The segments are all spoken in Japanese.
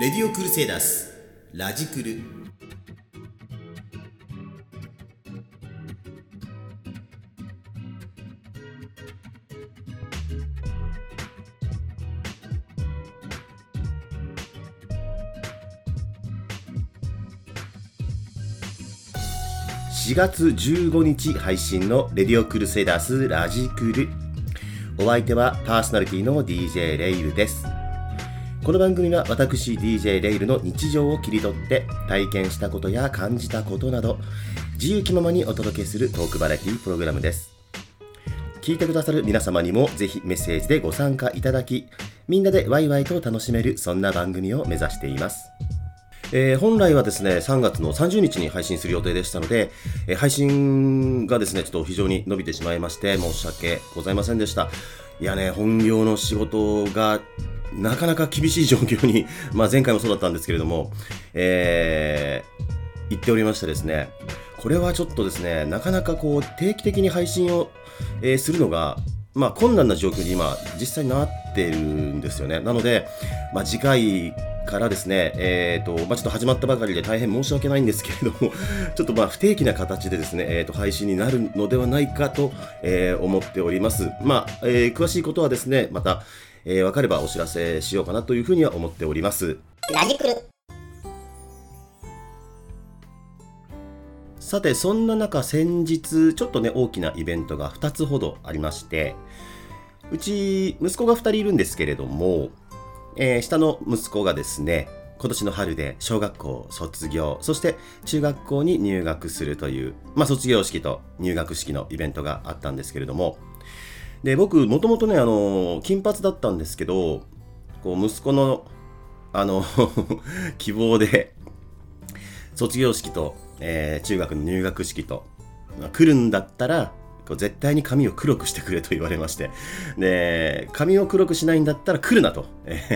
レディオクルセイダース。ラジクル。4月15日配信のレディオクルセイダースラジクル。お相手はパーソナリティの DJ レイルです。この番組は私 DJ レイルの日常を切り取って体験したことや感じたことなど自由気ままにお届けするトークバラエティプログラムです聞いてくださる皆様にもぜひメッセージでご参加いただきみんなでワイワイと楽しめるそんな番組を目指していますえー、本来はですね、3月の30日に配信する予定でしたので、えー、配信がですね、ちょっと非常に伸びてしまいまして、申し訳ございませんでした。いやね、本業の仕事がなかなか厳しい状況に、まあ前回もそうだったんですけれども、えー、言っておりましてですね、これはちょっとですね、なかなかこう定期的に配信を、えー、するのが、まあ困難な状況に今実際なってるんですよね。なので、まあ次回からですね、えーとまあ、ちょっと始まったばかりで大変申し訳ないんですけれども、ちょっとまあ不定期な形でですね、えー、と配信になるのではないかと、えー、思っております。まあ、えー、詳しいことはですね、また、えー、分かればお知らせしようかなというふうには思っております。ラジクルさて、そんな中、先日、ちょっとね、大きなイベントが2つほどありまして、うち、息子が2人いるんですけれども、えー、下の息子がですね、今年の春で小学校卒業、そして中学校に入学するという、まあ、卒業式と入学式のイベントがあったんですけれども、で僕、もともとね、あの金髪だったんですけど、こう息子のあの 希望で、卒業式と、えー、中学の入学式と、来るんだったら、絶対に髪を黒くしてくれと言われまして、で、髪を黒くしないんだったら来るなと、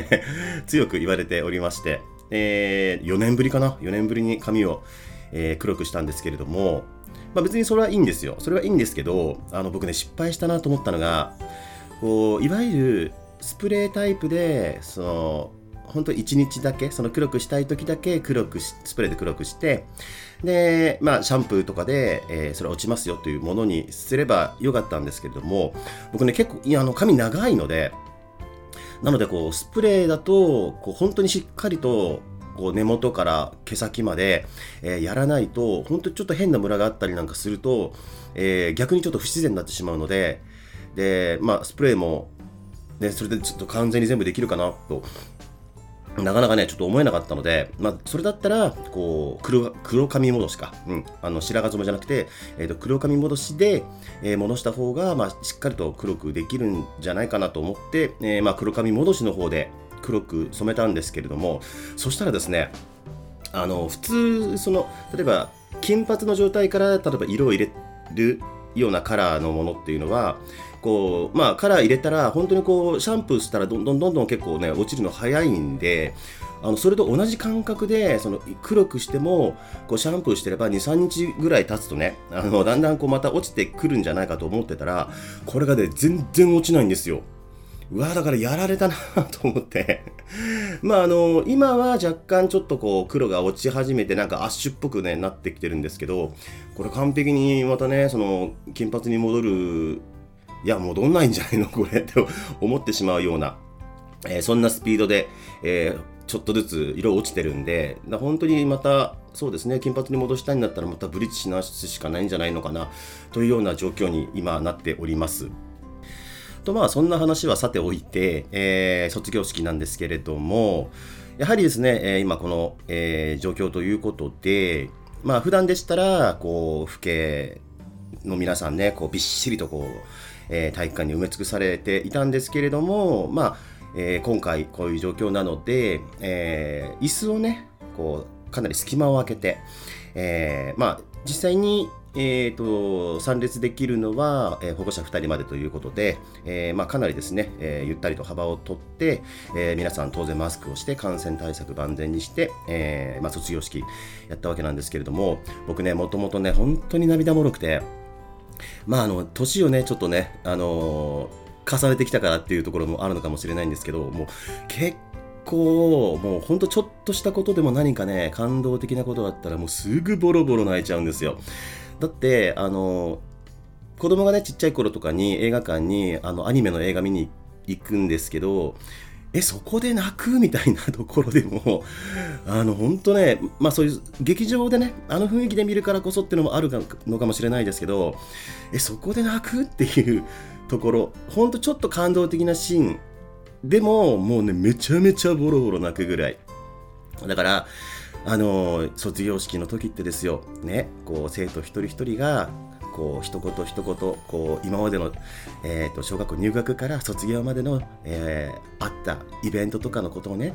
強く言われておりまして、えー、4年ぶりかな ?4 年ぶりに髪を、えー、黒くしたんですけれども、まあ、別にそれはいいんですよ。それはいいんですけど、あの僕ね、失敗したなと思ったのが、こういわゆるスプレータイプで、その、本当1日だけ、その黒くしたい時だけ黒く、スプレーで黒くして、で、まあ、シャンプーとかで、えー、それ落ちますよというものにすればよかったんですけれども、僕ね、結構、いや、あの、髪長いので、なので、こう、スプレーだと、こう、本当にしっかりと、こう根元から毛先まで、えー、やらないと、本当にちょっと変なムラがあったりなんかすると、えー、逆にちょっと不自然になってしまうので、で、まあ、スプレーも、ね、それでちょっと完全に全部できるかなとなかなかね、ちょっと思えなかったので、まあ、それだったら、こう、黒、黒髪戻しか。うん。あの、白髪染めじゃなくて、えっ、ー、と、黒髪戻しで、えー、戻した方が、まあ、しっかりと黒くできるんじゃないかなと思って、えー、まあ、黒髪戻しの方で黒く染めたんですけれども、そしたらですね、あの、普通、その、例えば、金髪の状態から、例えば色を入れるようなカラーのものっていうのは、こう、まあ、カラー入れたら、本当にこう、シャンプーしたらどんどんどんどん結構ね、落ちるの早いんで、あのそれと同じ感覚でその黒くしてもこうシャンプーしてれば23日ぐらい経つとねあのだんだんこうまた落ちてくるんじゃないかと思ってたらこれがね全然落ちないんですよ。うわだからやられたな と思ってまああの今は若干ちょっとこう黒が落ち始めてなんかアッシュっぽくねなってきてるんですけどこれ完璧にまたねその金髪に戻るいや、戻んないんじゃないの？これって 思ってしまうような、えー、そんなスピードで、えー、ちょっとずつ色落ちてるんで、本当にまた、そうですね、金髪に戻したいんだったらまたブリッジし直すしかないんじゃないのかな、というような状況に今なっております。とまあそんな話はさておいて、えー、卒業式なんですけれども、やはりですね、えー、今この、えー、状況ということで、まあ普段でしたら、こう、父兄の皆さんね、こうびっしりとこう、えー、体育館に埋め尽くされていたんですけれども、まあえー、今回こういう状況なので、えー、椅子をねこうかなり隙間を空けて、えー、まあ実際にえーと、参列できるのは、えー、保護者2人までということで、えーまあ、かなりですね、えー、ゆったりと幅をとって、え、皆さん当然マスクをして感染対策万全にして、えまあ、卒業式やったわけなんですけれども僕ねもともとね本当に涙もろくてまあ、あの、年をね、ちょっとね、あのー、重ねてきたからっていうところもあるのかもしれないんですけど、もう結構もうほんとちょっとしたことでも何かね感動的なことがあったらもうすぐボロボロ泣いちゃうんですよ。だってあの子供がねちっちゃい頃とかに映画館にあのアニメの映画見に行くんですけどえそこで泣く？みたいなところでも あの本当ねまあそういう劇場でねあの雰囲気で見るからこそっていうのもあるのかもしれないですけどえそこで泣くっていうところほんとちょっと感動的なシーンでももうねめちゃめちゃボロボロ泣くぐらい。だからあの卒業式の時ってですよねこう生徒一人一人がこう一言一言こう今までの、えーと、小学校入学から卒業までの、えー、あったイベントとかのことをね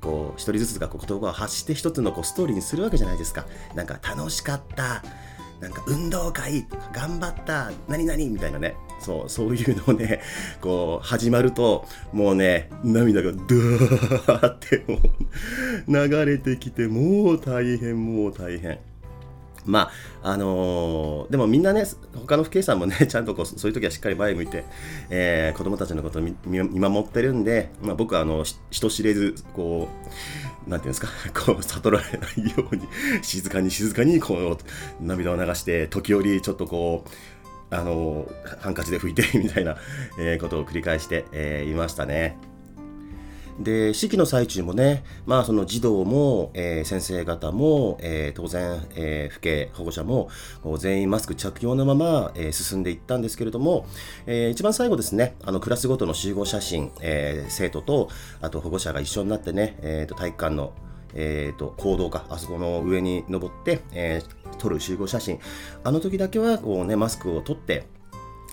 こう一人ずつがこう言葉を発して一つのこうストーリーにするわけじゃないですか。なんか楽しかったなんか運動会頑張った何々みたいなねそうそういうのをねこう始まるともうね涙がドーってもう流れてきてもう大変もう大変。まああのー、でもみんなね他の父兄さんもね ちゃんとこうそういう時はしっかり前向いて、えー、子供たちのことを見守ってるんで、まあ、僕はあの人知れずこうなんていうんですか こう悟られないように 静かに静かにこう涙を流して時折ちょっとこうあのー、ハンカチで拭いてみたいな、えことを繰り返して、えいましたね。で式の最中もね、まあ、その児童も、えー、先生方も、えー、当然、えー、父兄保護者も全員マスク着用のまま、えー、進んでいったんですけれども、えー、一番最後ですねあのクラスごとの集合写真、えー、生徒とあと保護者が一緒になってね、えー、と体育館のえーと、行動か、あそこの上に登って、えー、撮る集合写真、あの時だけはこう、ね、マスクを取って、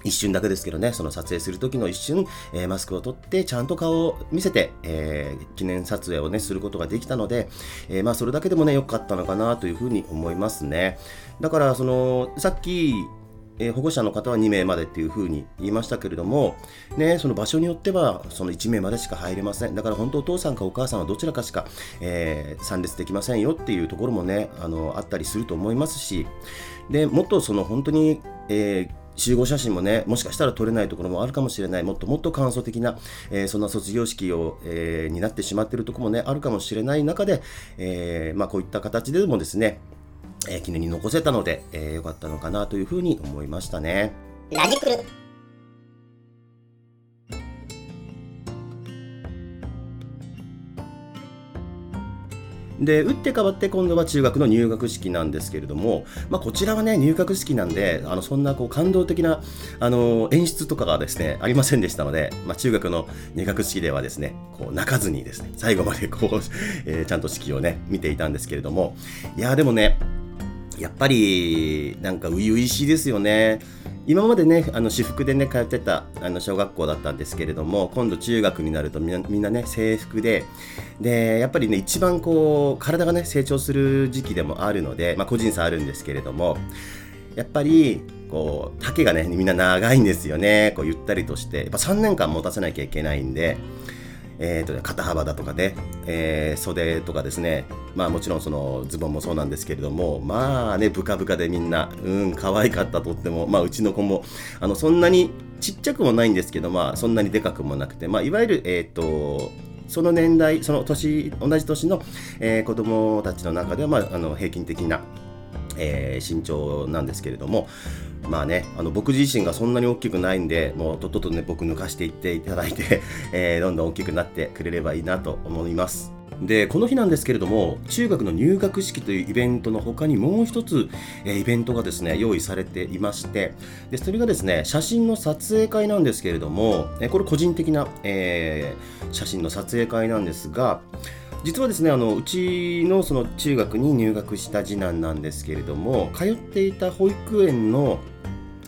一瞬だけですけどね、その撮影する時の一瞬、えー、マスクを取って、ちゃんと顔を見せて、えー、記念撮影をね、することができたので、えー、まあ、それだけでもね、良かったのかなというふうに思いますね。だから、その、さっき、え保護者の方は2名までっていうふうに言いましたけれども、ね、その場所によってはその1名までしか入れませんだから本当お父さんかお母さんはどちらかしか、えー、参列できませんよっていうところもねあのあったりすると思いますしでもっとその本当に、えー集合写真もね、もしかしたら撮れないところもあるかもしれない、もっともっと簡素的な、えー、そんな卒業式を、えー、になってしまっているところもね、あるかもしれない中で、えー、まあ、こういった形でもですね、え記念に残せたので、えー、よかったのかなというふうに思いましたね。ラジクルで打って変わって今度は中学の入学式なんですけれども、まあ、こちらはね入学式なんであのそんなこう感動的なあの演出とかがですねありませんでしたので、まあ、中学の入学式ではですねこう泣かずにですね最後までこう、えー、ちゃんと式をね見ていたんですけれども。いやでもねやっぱりなんか初々しいですよね。今までねあの私服でね通ってたあの小学校だったんですけれども今度中学になるとみんなみんなね制服ででやっぱりね一番こう体がね成長する時期でもあるので、まあ、個人差あるんですけれどもやっぱりこう丈がねみんな長いんですよねこうゆったりとしてやっぱ3年間持たせなきゃいけないんで。えーと、肩幅だとかね、えー、袖とかですね、まあもちろんそのズボンもそうなんですけれども、まあね、ブカブカでみんな、うん、可愛かったとっても、まあうちの子も、あの、そんなにちっちゃくもないんですけど、まあそんなにでかくもなくて、まあいわゆる、えっ、ー、と、その年代、その年、同じ年の、えー、子供たちの中では、まあ、あの平均的な、えー、身長なんですけれども、まあね、あの僕自身がそんなに大きくないんで、もうとっととね、僕抜かしていっていただいて、えー、どんどん大きくなってくれればいいなと思います。でこの日なんですけれども中学の入学式というイベントの他にもう一つ、え、イベントがですね用意されていましてでそれがですね写真の撮影会なんですけれども、え、これ個人的な、えー、写真の撮影会なんですが実はですねあのうちのその中学に入学した次男なんですけれども通っていた保育園の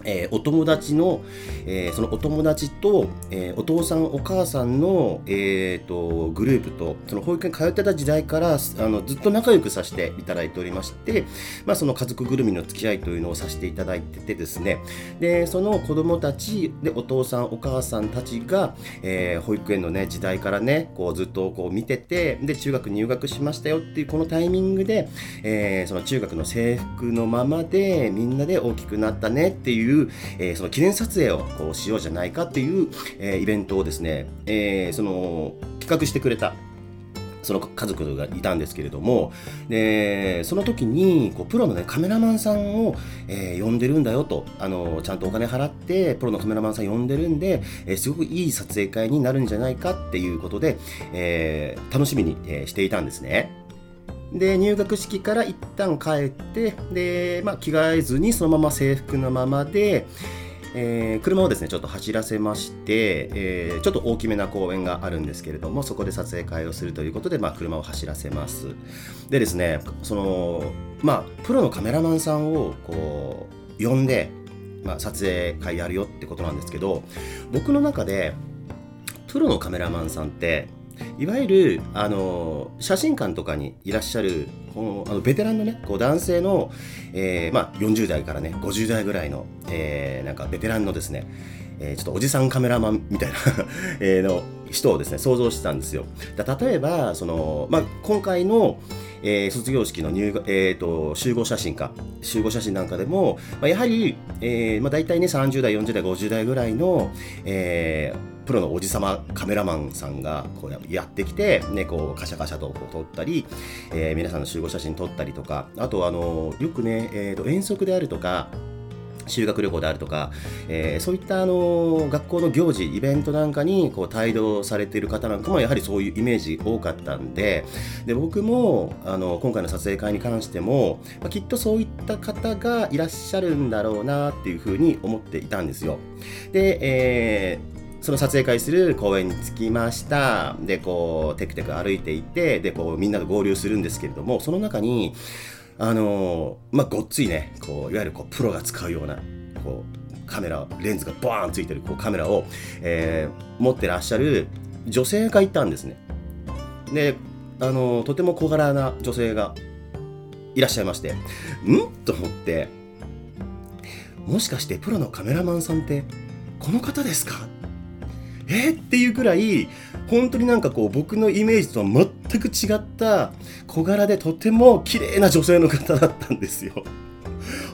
えー、お友達の、えー、そのお友達と、えー、お父さんお母さんの、えーと、グループとその保育園通ってた時代からあのずっと仲良くさせていただいておりまして、まあ、その家族ぐるみの付き合いというのをさせていただいててですね。でその子供たちでお父さんお母さんたちが、え保育園の、ね、時代からねこうずっとこう見ててで中学入学しましたよっていうこのタイミングで、えその中学の制服のままでみんなで大きくなったねっていういう、えー、その記念撮影をこうしようじゃないかっていう、えー、イベントをですね、えー、その企画してくれたその家族がいたんですけれどもでその時にこうプロの、ね、カメラマンさんを、えー、呼んでるんだよとあのちゃんとお金払ってプロのカメラマンさん呼んでるんで、えー、すごくいい撮影会になるんじゃないかっていうことで、えー、楽しみに、えしていたんですね。で入学式から一旦帰ってで、まあ、着替えずにそのまま制服のままで、えー、車をですねちょっと走らせまして、えー、ちょっと大きめな公園があるんですけれどもそこで撮影会をするということで、まあ、車を走らせます。でですねそのまあプロのカメラマンさんをこう呼んで、まあ、撮影会やるよってことなんですけど僕の中でプロのカメラマンさんっていわゆるあの写真館とかにいらっしゃるこのあのベテランのねこう男性の、えーまあ、40代からね50代ぐらいの、えー、なんかベテランのですね、えー、ちょっとおじさんカメラマンみたいな えの人をですね想像してたんですよ。例えばその、まあ、今回のえー、卒業式の入、えーと、集合写真か集合写真なんかでも、まあ、やはり、えーまあ、大体ね30代40代50代ぐらいの、えー、プロのおじさまカメラマンさんがこうやってきて、ね、こうカシャカシャとこう撮ったり、えー、皆さんの集合写真撮ったりとかあとあのよくね、えーと、遠足であるとか修学旅行であるとか、えー、そういったあの学校の行事、イベントなんかにこう帯同されている方なんかもやはりそういうイメージ多かったんで、で僕もあの今回の撮影会に関しても、まあ、きっとそういった方がいらっしゃるんだろうなっていうふうに思っていたんですよ。で、えーその撮影会する公園に着きました。でこうテクテク歩いていてでこうみんなで合流するんですけれどもその中にあのまあごっついねこういわゆるこうプロが使うようなこうカメラレンズがバーンついてるこうカメラを、えー、持ってらっしゃる女性がいたんですね。であのとても小柄な女性がいらっしゃいましてん？と思ってもしかしてプロのカメラマンさんってこの方ですか？え、っていうくらい本当になんかこう僕のイメージとは全く違った小柄でとても綺麗な女性の方だったんですよ。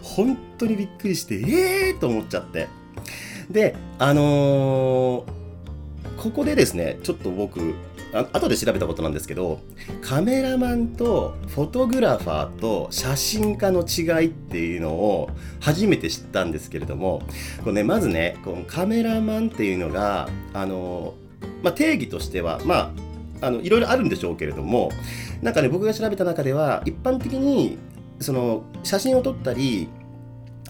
本当にびっくりしてええー、と思っちゃって。であのー、ここでですねちょっと僕あ後で調べたことなんですけどカメラマンとフォトグラファーと写真家の違いっていうのを初めて知ったんですけれどもこれ、ね、まずねこのカメラマンっていうのがあの、まあ、定義としてはまああのいろいろあるんでしょうけれどもなんかね僕が調べた中では一般的にその写真を撮ったり、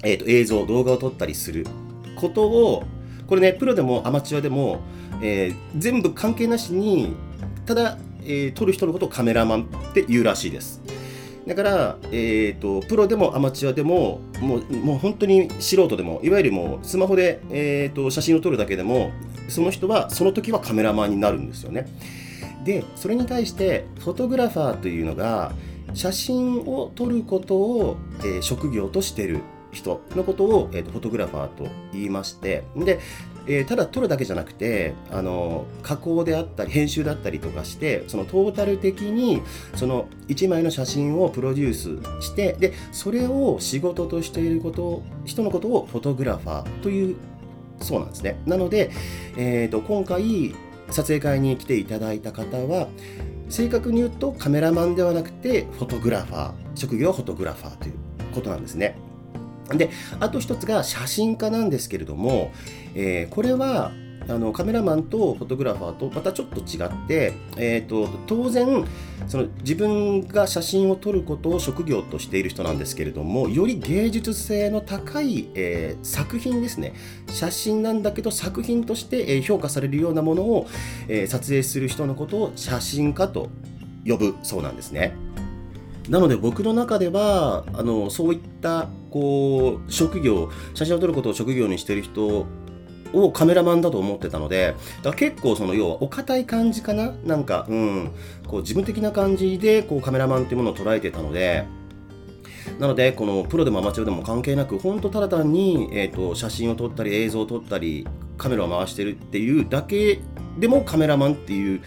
えーと映像動画を撮ったりすることをこれねプロでもアマチュアでもえー、全部関係なしにただ、えー、撮る人のことをカメラマンって言うらしいです。だから、えーと、プロでもアマチュアでももうもう本当に素人でもいわゆるもうスマホで、えーと、写真を撮るだけでもその人はその時はカメラマンになるんですよね。でそれに対してフォトグラファーというのが写真を撮ることを、えー、職業としてる人のことを、えーと、フォトグラファーと言いまして。で、えー、ただ撮るだけじゃなくてあの加工であったり編集だったりとかしてそのトータル的にその1枚の写真をプロデュースしてでそれを仕事としていること人のことをフォトグラファーというそうなんですねなので、えーと、今回撮影会に来ていただいた方は正確に言うとカメラマンではなくてフォトグラファー職業はフォトグラファーということなんですね。であと一つが写真家なんですけれども、えー、これはあのカメラマンとフォトグラファーとまたちょっと違って、えーと、当然その自分が写真を撮ることを職業としている人なんですけれどもより芸術性の高い、えー、作品ですね写真なんだけど作品として、評価されるようなものを、えー、撮影する人のことを写真家と呼ぶそうなんですね。なので僕の中ではあのそういったこう職業写真を撮ることを職業にしてる人をカメラマンだと思ってたのでだ結構その要はお堅い感じかな？なんか、うん、こう自分的な感じでこうカメラマンっていうものを捉えてたので。なのでこのプロでもアマチュアでも関係なく本当ただ単に、えーと、写真を撮ったり映像を撮ったりカメラを回してるっていうだけでもカメラマンっていう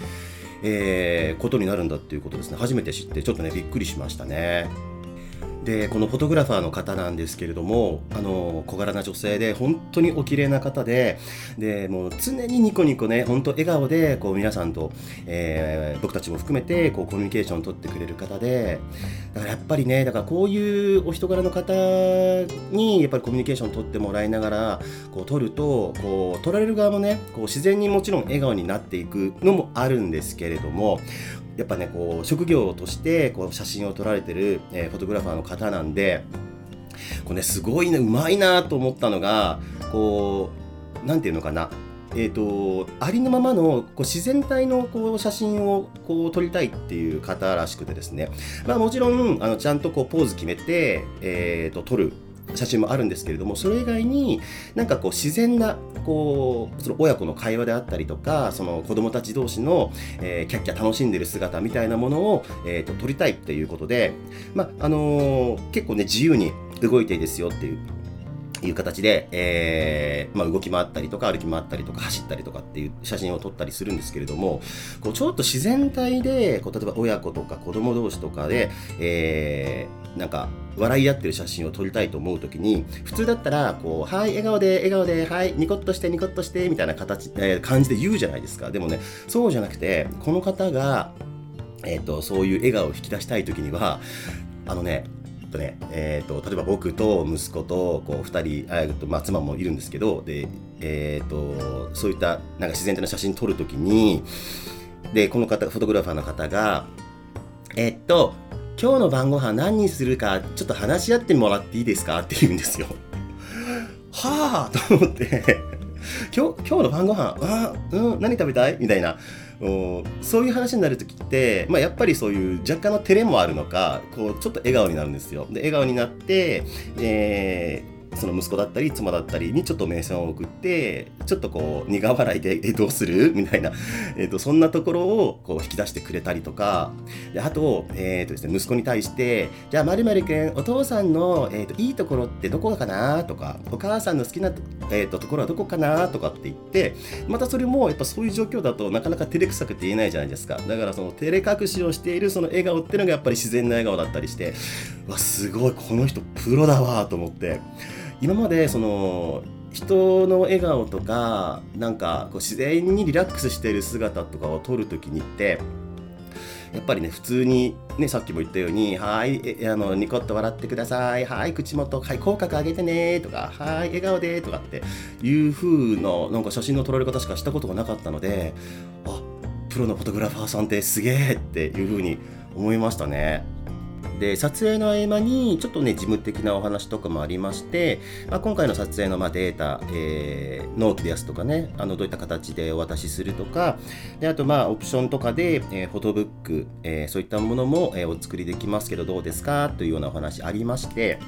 えー、ことになるんだっていうことですね。初めて知ってちょっとねびっくりしましたね。でこのフォトグラファーの方なんですけれどもあの小柄な女性で本当にお綺麗な方ででもう常にニコニコね本当笑顔でこう皆さんと、えー、僕たちも含めてこうコミュニケーションを取ってくれる方でだからやっぱりねだからこういうお人柄の方にやっぱりコミュニケーションを取ってもらいながらこう撮るとこう撮られる側もねこう自然にもちろん笑顔になっていくのもあるんですけれどもやっぱねこう職業としてこう写真を撮られてる、えー、フォトグラファーの方なんでこうねすごいねうまいなと思ったのがこう何て言うのかな。えーと、ありのままのこう自然体のこう写真をこう撮りたいっていう方らしくてですね、まあ、もちろんあのちゃんとこうポーズ決めて、えーと撮る。写真もあるんですけれどもそれ以外になんかこう自然なこうその親子の会話であったりとかその子供たち同士の、えー、キャッキャ楽しんでる姿みたいなものを、えーと、撮りたいっていうことで、まあのー、結構ね自由に動いていいですよっていういう形で、えーまあ、動き回ったりとか歩き回ったりとか走ったりとかっていう写真を撮ったりするんですけれどもこうちょっと自然体でこう例えば親子とか子供同士とかで、えー、なんか笑い合ってる写真を撮りたいと思う時に普通だったらこう「はい笑顔で笑顔ではいニコッとしてニコッとして」みたいな形、えー、感じで言うじゃないですか。でもねそうじゃなくてこの方がえーとそういう笑顔を引き出したい時にはあのねとね、えーと、例えば僕と息子とこう2人あ、まあ、妻もいるんですけどで、えーと、そういったなんか自然体の写真撮るときにでこの方フォトグラファーの方がえっと今日の晩ご飯何にするかちょっと話し合ってもらっていいですか？って言うんですよ。はあと思って。今日今日の晩ご飯あうん何食べたい？みたいな。そういう話になる時って、まあ、やっぱりそういう若干の照れもあるのかこうちょっと笑顔になるんですよ。で笑顔になって、えーその息子だったり妻だったりにちょっと名線を送ってちょっとこう苦笑いで「えどうする? 」みたいな、えーと、そんなところをこう引き出してくれたりとかであと,、えーとですね、息子に対して「じゃあまるくんお父さんの、えーと、いいところってどこかな?」とか「お母さんの好きな、えー、とところはどこかな?」とかって言ってまたそれもやっぱそういう状況だとなかなか照れくさくて言えないじゃないですかだからその照れ隠しをしているその笑顔っていうのがやっぱり自然な笑顔だったりしてわすごいこの人プロだわと思って。今までその人の笑顔とかなんかこう自然にリラックスしている姿とかを撮るときにってやっぱりね普通にねさっきも言ったように「はいあのニコッと笑ってください」「はい口元はい口角上げてね」とか「はい笑顔で」とかっていう風のなんか写真の撮られ方しかしたことがなかったのであプロのフォトグラファーさんってすげえっていう風に思いましたね。で撮影の合間にちょっとね事務的なお話とかもありまして、まあ、今回の撮影のまデータ、えー、納期ですとかねあのどういった形でお渡しするとかであとまあオプションとかで、えー、フォトブック、えー、そういったものも、え、お作りできますけどどうですかというようなお話ありまして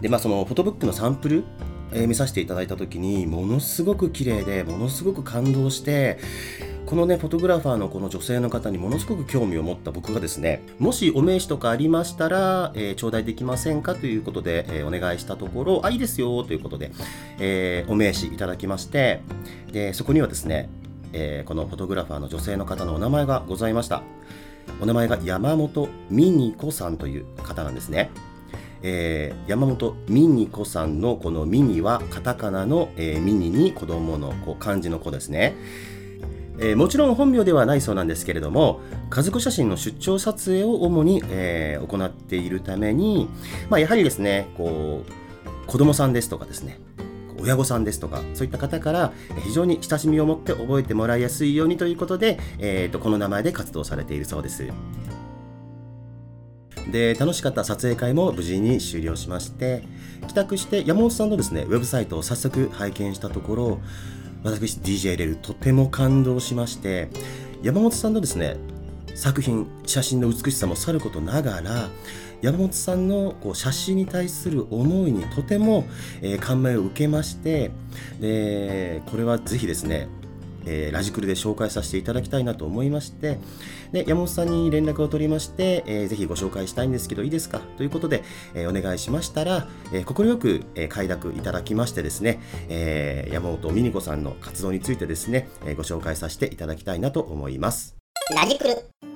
でまあそのフォトブックのサンプルえ、見させていただいた時にものすごく綺麗でものすごく感動してこのねフォトグラファーのこの女性の方にものすごく興味を持った僕がですねもしお名刺とかありましたら、えー、頂戴できませんかということで、えー、お願いしたところあいいですよということで、えー、お名刺いただきましてでそこにはですね、えこのフォトグラファーの女性の方のお名前がございました。お名前が山本美ニ子さんという方なんですね。えー、山本ミニ子さんのこのミニはカタカナの、えー、ミニに子供の子漢字の子ですね。えー、もちろん本名ではないそうなんですけれども家族写真の出張撮影を主に、えー、行っているために、まあ、やはりですねこう子供さんですとかですね親御さんですとかそういった方から非常に親しみを持って覚えてもらいやすいようにということで、えーと、この名前で活動されているそうです。で楽しかった撮影会も無事に終了しまして帰宅して山本さんのですねウェブサイトを早速拝見したところ私 DJ レルとても感動しまして山本さんのですね作品写真の美しさもさることながら山本さんのこう写真に対する思いにとても、えー、感銘を受けましてでこれはぜひですねえー、ラジクルで紹介させていただきたいなと思いましてで山本さんに連絡を取りまして、えー、ぜひご紹介したいんですけどいいですか？ということで、えー、お願いしましたら快、く、えー、快諾いただきましてですね、えー、山本美仁子さんの活動についてですね、えー、ご紹介させていただきたいなと思います。ラジクル。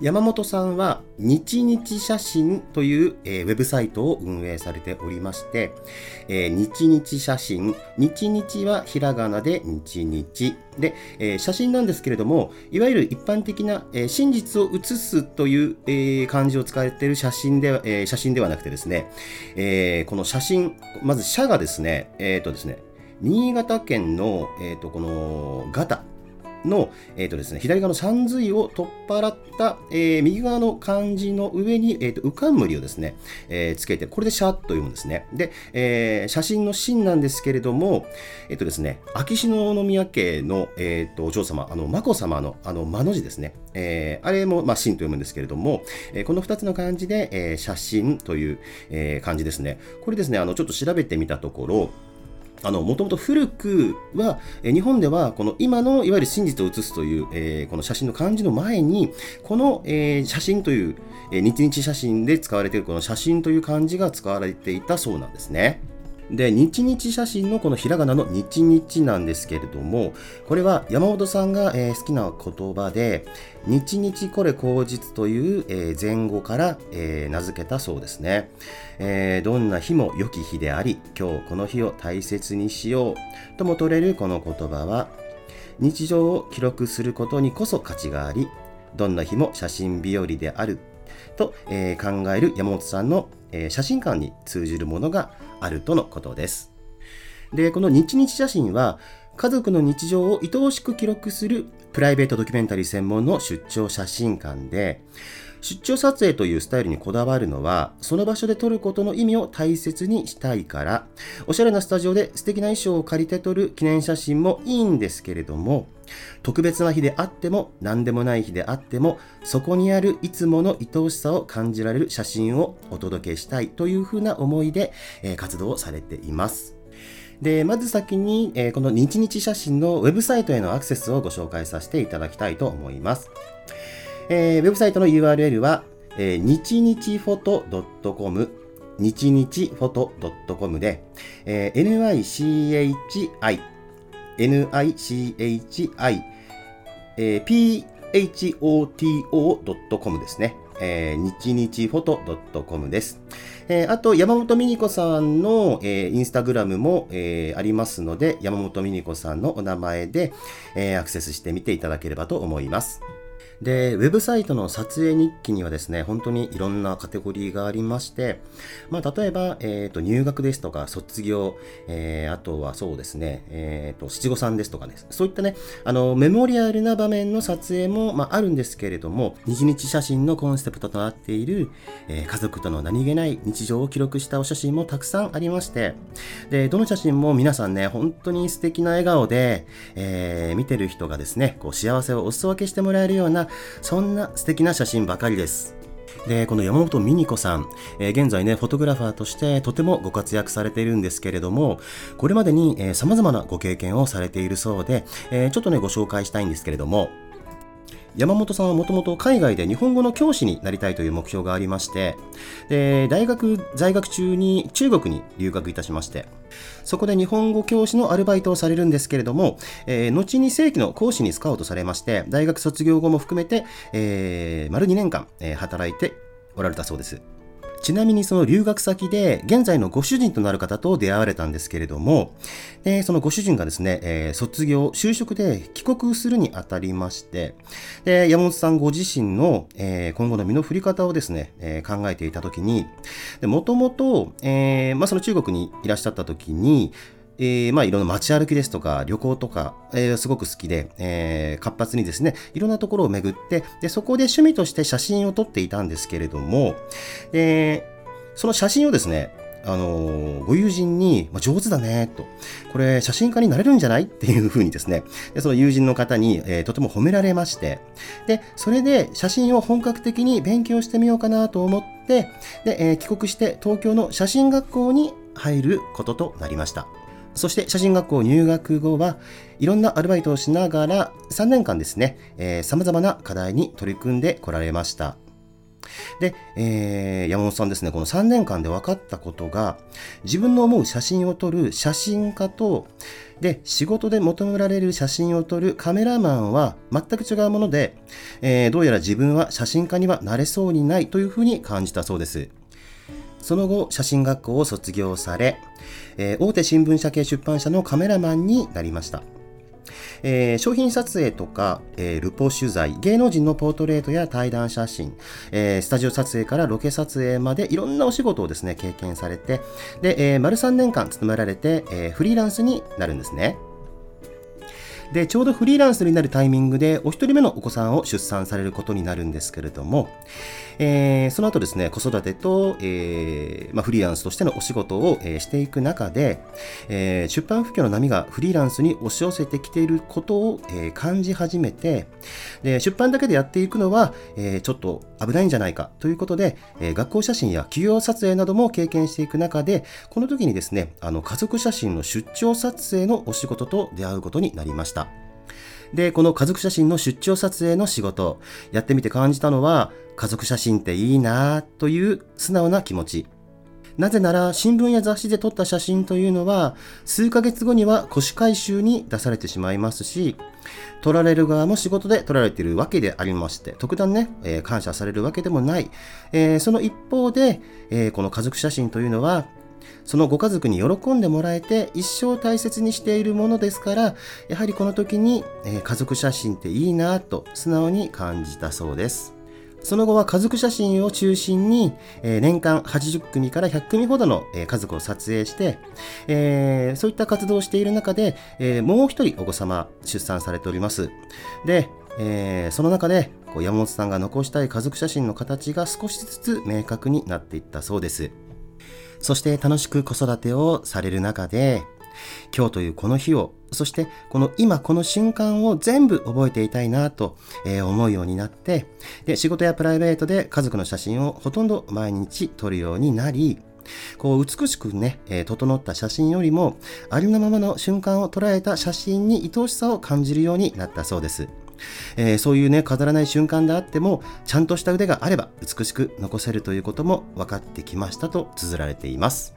山本さんは日日写真という、えー、ウェブサイトを運営されておりまして、えー、日日写真、日日はひらがなで日日。で、えー、写真なんですけれども、いわゆる一般的な、えー、真実を写すという、えー、漢字を使われている写真では、えー、写真ではなくてですね、えー、この写真、まず写がですね、えっ、ー、とですね、新潟県の、えーと、このガタの、えーとですね、左側の三髄を取っ払った、えー、右側の漢字の上に、えーと、浮かんむりをですね、えー、つけて、これでシャッと読むんですね。で、えー、写真の真なんですけれども、えっ、ー、とですね、秋篠宮家の、えーと、お嬢様、あの、眞子さまの、あの、間の字ですね。えー、あれも、まあ、真と読むんですけれども、えー、この2つの漢字で、えー、写真という、えー、漢字ですね。これですね、あの、ちょっと調べてみたところ、あの、もともと古くは、え日本では、この今のいわゆる真実を写すという、えー、この写真の漢字の前に、この、えー、写真という、えー、日々写真で使われているこの写真という漢字が使われていたそうなんですね。で、日々写真のこのひらがなの日々なんですけれども、これは山本さんが、えー、好きな言葉で、日々これ口実という、えー、前後から、えー、名付けたそうですね、え、どんな日も良き日であり、今日この日を大切にしようとも取れるこの言葉は、日常を記録することにこそ価値があり、どんな日も写真日和であると、え、考える山本さんの、え、写真館に通じるものがあるとのことです。で、この日々写真は、家族の日常を愛おしく記録するプライベートドキュメンタリー専門の出張写真館で、出張撮影というスタイルにこだわるのは、その場所で撮ることの意味を大切にしたいから、おしゃれなスタジオで素敵な衣装を借りて撮る記念写真もいいんですけれども、特別な日であっても何でもない日であってもそこにあるいつもの愛おしさを感じられる写真をお届けしたいというふうな思いで、え、活動をされています。で、まず先に、え、この日々写真のウェブサイトへのアクセスをご紹介させていただきたいと思います。えー、ウェブサイトの URL は、えー、日々フォト .com 日々フォト .com で、えー、NICHI nichi、えー、photo.com ですね。えー、日日フォト .com です。えー、あと、山本美ニ子さんの、えー、インスタグラムも、えー、ありますので、山本美ニ子さんのお名前で、えー、アクセスしてみていただければと思います。で、ウェブサイトの撮影日記にはですね、本当にいろんなカテゴリーがありまして、まあ、例えば、えっ、ー、と、入学ですとか、卒業、えー、あとはそうですね、えっ、ー、と、七五三ですとかね、そういったね、あの、メモリアルな場面の撮影も、まあ、あるんですけれども、日々写真のコンセプトとなっている、えー、家族との何気ない日常を記録したお写真もたくさんありまして、で、どの写真も皆さんね、本当に素敵な笑顔で、えー、見てる人がですね、こう、幸せをお裾分けしてもらえるような、そんな素敵な写真ばかりです。で、この山本美ニ子さん、えー、現在ね、フォトグラファーとしてとてもご活躍されているんですけれども、これまでに、えー、様々なご経験をされているそうで、えー、ちょっとね、ご紹介したいんですけれども、山本さんはもともと海外で日本語の教師になりたいという目標がありまして、で大学在学中に中国に留学いたしまして、そこで日本語教師のアルバイトをされるんですけれども、えー、後に正規の講師にスカウトされまして、大学卒業後も含めて、えー、丸2年間、え、働いておられたそうです。ちなみにその留学先で現在のご主人となる方と出会われたんですけれども、でそのご主人がですね、えー、卒業、就職で帰国するにあたりまして、で山本さんご自身の、えー、今後の身の振り方をですね、えー、考えていたときに、もともと、えまあ、その中国にいらっしゃったときに、えー、まあいろんな街歩きですとか旅行とか、えー、すごく好きで、えー、活発にですね、いろんなところを巡って、で、そこで趣味として写真を撮っていたんですけれども、えー、その写真をですね、あのご友人に、まあ、上手だね、と。これ、写真家になれるんじゃない？っていうふうにですね、でその友人の方に、えー、とても褒められまして、で、それで写真を本格的に勉強してみようかなと思って、で、えー、帰国して東京の写真学校に入ることとなりました。そして写真学校入学後はいろんなアルバイトをしながら3年間ですね、えー、様々な課題に取り組んでこられました。で、えー、山本さんですね、この3年間で分かったことが、自分の思う写真を撮る写真家と、で、仕事で求められる写真を撮るカメラマンは全く違うもので、えー、どうやら自分は写真家にはなれそうにないというふうに感じたそうです。その後、写真学校を卒業され、えー、大手新聞社系出版社のカメラマンになりました。えー、商品撮影とか、えー、ルポ取材、芸能人のポートレートや対談写真、えー、スタジオ撮影からロケ撮影までいろんなお仕事をですね、経験されて、で、えー、丸3年間勤められて、え、フリーランスになるんですね。で、ちょうどフリーランスになるタイミングで、お一人目のお子さんを出産されることになるんですけれども、えー、その後ですね、子育てと、えーまあ、フリーランスとしてのお仕事を、えー、していく中で、えー、出版不況の波がフリーランスに押し寄せてきていることを、えー、感じ始めてで、出版だけでやっていくのは、えー、ちょっと危ないんじゃないかということで、えー、学校写真や企業撮影なども経験していく中で、この時にですね、あの家族写真の出張撮影のお仕事と出会うことになりました。で、この家族写真の出張撮影の仕事、やってみて感じたのは、家族写真っていいなぁという素直な気持ち。なぜなら新聞や雑誌で撮った写真というのは数ヶ月後には古紙回収に出されてしまいますし撮られる側も仕事で撮られているわけでありまして特段ね、えー、感謝されるわけでもない、えー、その一方で、えー、この家族写真というのはそのご家族に喜んでもらえて一生大切にしているものですからやはりこの時に、えー、家族写真っていいなと素直に感じたそうです。その後は家族写真を中心に、えー、年間80組から100組ほどの、えー、家族を撮影して、えー、そういった活動をしている中で、えもう一人お子様出産されております。で、えその中でこう山本さんが残したい家族写真の形が少しずつ明確になっていったそうです。そして楽しく子育てをされる中で、今日というこの日を、そしてこの今この瞬間を全部覚えていたいなと、思うようになって、で、仕事やプライベートで家族の写真をほとんど毎日撮るようになり、こう美しくね、え、整った写真よりもありのままの瞬間を捉えた写真に愛おしさを感じるようになったそうです。えー、そういうね飾らない瞬間であってもちゃんとした腕があれば美しく残せるということも分かってきましたと綴られています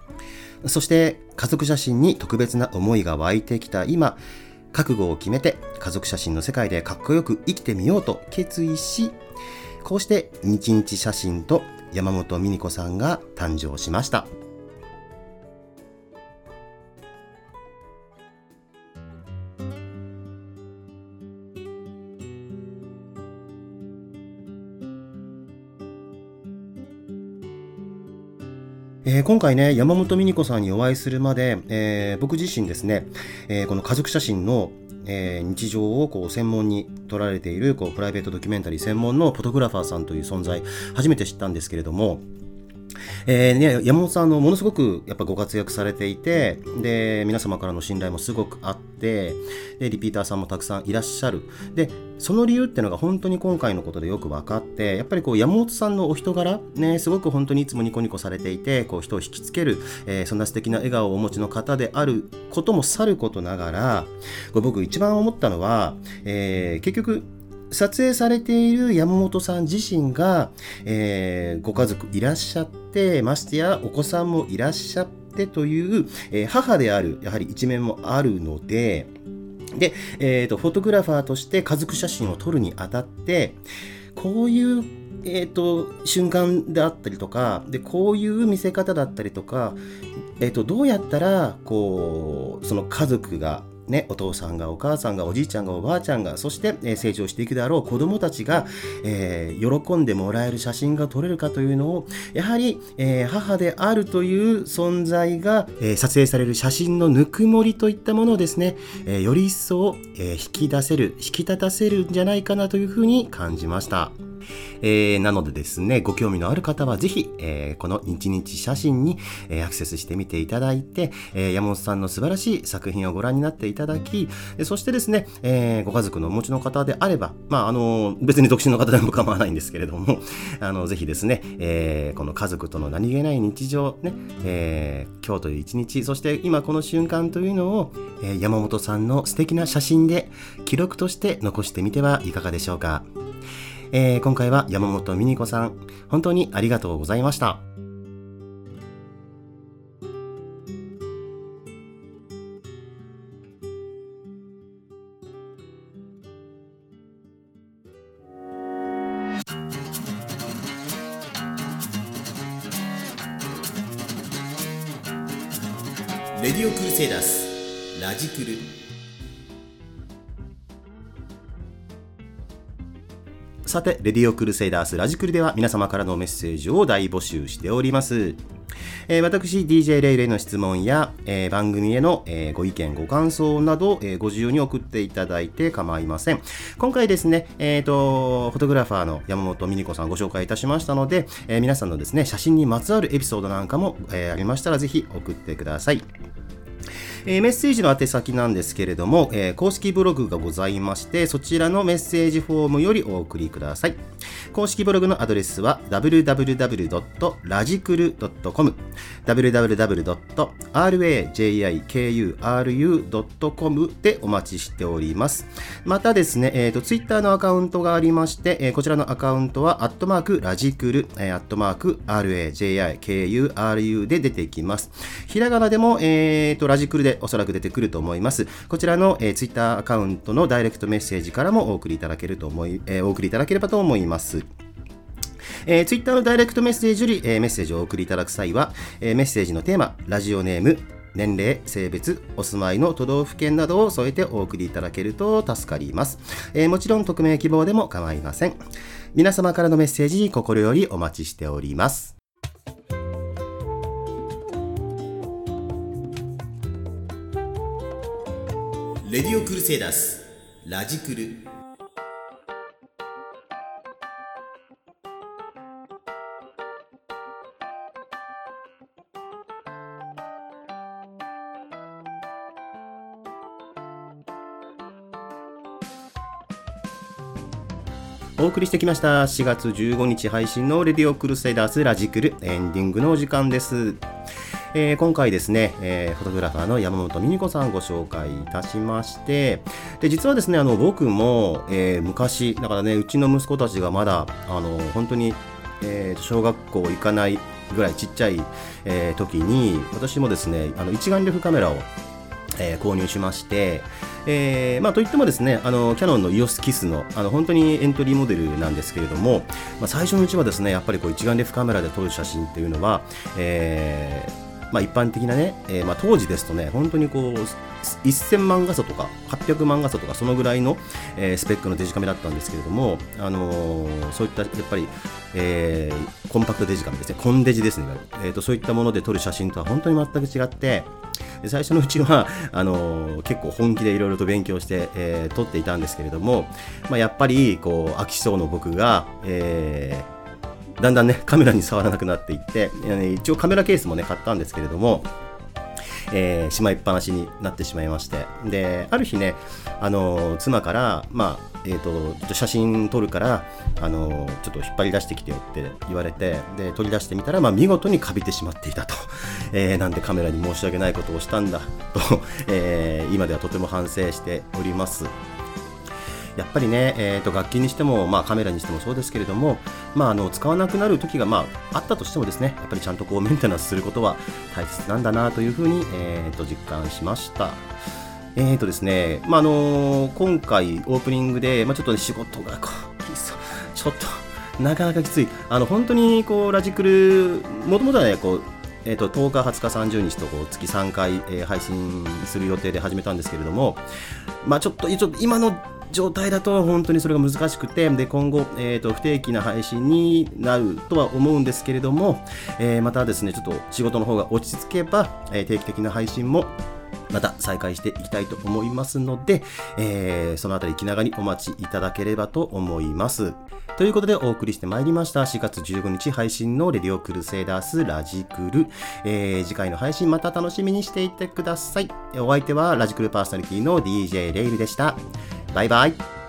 そして家族写真に特別な思いが湧いてきた今覚悟を決めて家族写真の世界でかっこよく生きてみようと決意しこうして日日写真と山本美子さんが誕生しました。えー、今回ね、山本美奈子さんにお会いするまで、えー、僕自身ですね、えー、この家族写真の、え日常をこう専門に撮られているこうプライベートドキュメンタリー専門のフォトグラファーさんという存在、初めて知ったんですけれども、えーね、山本さんのものすごくやっぱご活躍されていてで皆様からの信頼もすごくあってでリピーターさんもたくさんいらっしゃる。でその理由っていうのが本当に今回のことでよく分かってやっぱりこう山本さんのお人柄ねすごく本当にいつもニコニコされていてこう人を引きつける、えー、そんな素敵な笑顔をお持ちの方であることもさることながらこ僕一番思ったのは、えー、結局撮影されている山本さん自身が、えー、ご家族いらっしゃって、ましてやお子さんもいらっしゃってという、えー、母である、やはり一面もあるので、で、えーと、フォトグラファーとして家族写真を撮るにあたって、こういうえーと、瞬間であったりとかでこういう見せ方だったりとか、えーとどうやったらこうその家族がね、お父さんがお母さんがおじいちゃんがおばあちゃんがそして、え成長していくであろう子どもたちが、えー、喜んでもらえる写真が撮れるかというのをやはり、えー、母であるという存在が、えー、撮影される写真のぬくもりといったものをですね、えより一層、え引き出せる引き立たせるんじゃないかなというふうに感じました。えー、なのでですね、ご興味のある方はぜひ、えー、この日日写真に、えー、アクセスしてみていただいて、えー、山本さんの素晴らしい作品をご覧になっていただき、そしてですね、えー、ご家族のお持ちの方であれば、まあ、あの、別に独身の方でも構わないんですけれども、あの、ぜひですね、えー、この家族との何気ない日常、ね、えー、今日という一日、そして今この瞬間というのを、えー、山本さんの素敵な写真で記録として残してみてはいかがでしょうか。えー、今回は山本美奈子さん、本当にありがとうございました。レディオクルセイダスラジクルさて、レディオクルセイダースラジクルでは皆様からのメッセージを大募集しております。えー、私、DJ レイレイの質問や、えー、番組への、えー、ご意見、ご感想など、えご自由に送っていただいて構いません。今回ですね、えっ、と、フォトグラファーの山本美奈子さんご紹介いたしましたので、え皆さんのですね、写真にまつわるエピソードなんかも、えありましたらぜひ送ってください。えー、メッセージの宛先なんですけれども、えー、公式ブログがございまして、そちらのメッセージフォームよりお送りください。公式ブログのアドレスは www.rajikuru.com www.rajikuru.com でお待ちしております。またですね、えっ、ー、と、ツイッターのアカウントがありまして、えー、こちらのアカウントは、アットマーク、ラジクル、えー、アットマーク、rajikuru で出てきます。ひらがなでも、えっ、ー、と、ラジクルでおそらく出てくると思います。こちらの、えー、ツイッターアカウントのダイレクトメッセージからもお送りいただけると思い、えー、お送りいただければと思います。えー、ツイッターのダイレクトメッセージより、えー、メッセージをお送りいただく際は、えー、メッセージのテーマ、ラジオネーム、年齢、性別、お住まいの都道府県などを添えてお送りいただけると助かります。えー、もちろん匿名希望でも構いません。皆様からのメッセージ心よりお待ちしております。レディオクルセイダス。ラジクル。お送りしてきました。4月15日配信のレディオクルセイダースラジクル。エンディングのお時間です。えー、今回ですね、えー、フォトグラファーの山本美美子さんご紹介いたしまして、で、実はですね、あの、僕も、えー、昔、だからね、うちの息子たちがまだ、あの、本当に、えー、小学校行かないぐらいちっちゃい、えー、時に、私もですね、あの、一眼レフカメラを、えー、購入しまして、えーまあ、といってもですね、あのキヤノンの EOS キスのあの本当にエントリーモデルなんですけれども、まあ、最初のうちはですねやっぱりこう一眼レフカメラで撮る写真っていうのは、えーまあ、一般的なね、えーまあ、当時ですとね、本当にこう、1000万画素とか800万画素とかそのぐらいの、えー、スペックのデジカメだったんですけれども、あのー、そういったやっぱり、えー、コンパクトデジカメですね、コンデジですね、えーと、そういったもので撮る写真とは本当に全く違って、最初のうちは あのー、結構本気でいろいろと勉強して、えー、撮っていたんですけれども、まあ、やっぱりこう飽き性の僕が、えー、だんだんねカメラに触らなくなっていって一応カメラケースもね買ったんですけれどもえー、しまいっぱなしになってしまいましてである日ねあの妻からまあえーと、写真撮るから、あのちょっと引っ張り出してきてよって言われてで取り出してみたら、まあ、見事にかびてしまっていたと、えー、なんでカメラに申し訳ないことをしたんだと、えー、今ではとても反省しております。やっぱりね、えーと、楽器にしても、まあ、カメラにしてもそうですけれども、まあ、あの使わなくなる時が、まあ、あったとしてもですねやっぱりちゃんとこうメンテナンスすることは大切なんだなというふうに、えーと、実感しました。えーとですね、まああのー、今回オープニングで、まあ、ちょっと、ね、仕事がこうちょっとなかなかきつい、あの本当にこうラジクル、もともとはね、こうえーと、10日、20日、30日とこう月3回、えー、配信する予定で始めたんですけれども、まあ、ちょっとちょっと今の状態だと本当にそれが難しくてで今後、えーと、不定期な配信になるとは思うんですけれども、えー、またですねちょっと仕事の方が落ち着けば、えー、定期的な配信もまた再開していきたいと思いますので、えー、そのあたり気長にお待ちいただければと思います。ということでお送りしてまいりました4月15日配信のレディオクルセイダースラジクル、えー、次回の配信また楽しみにしていてください。お相手はラジクルパーソナリティの DJ レイルでした。バイバイ。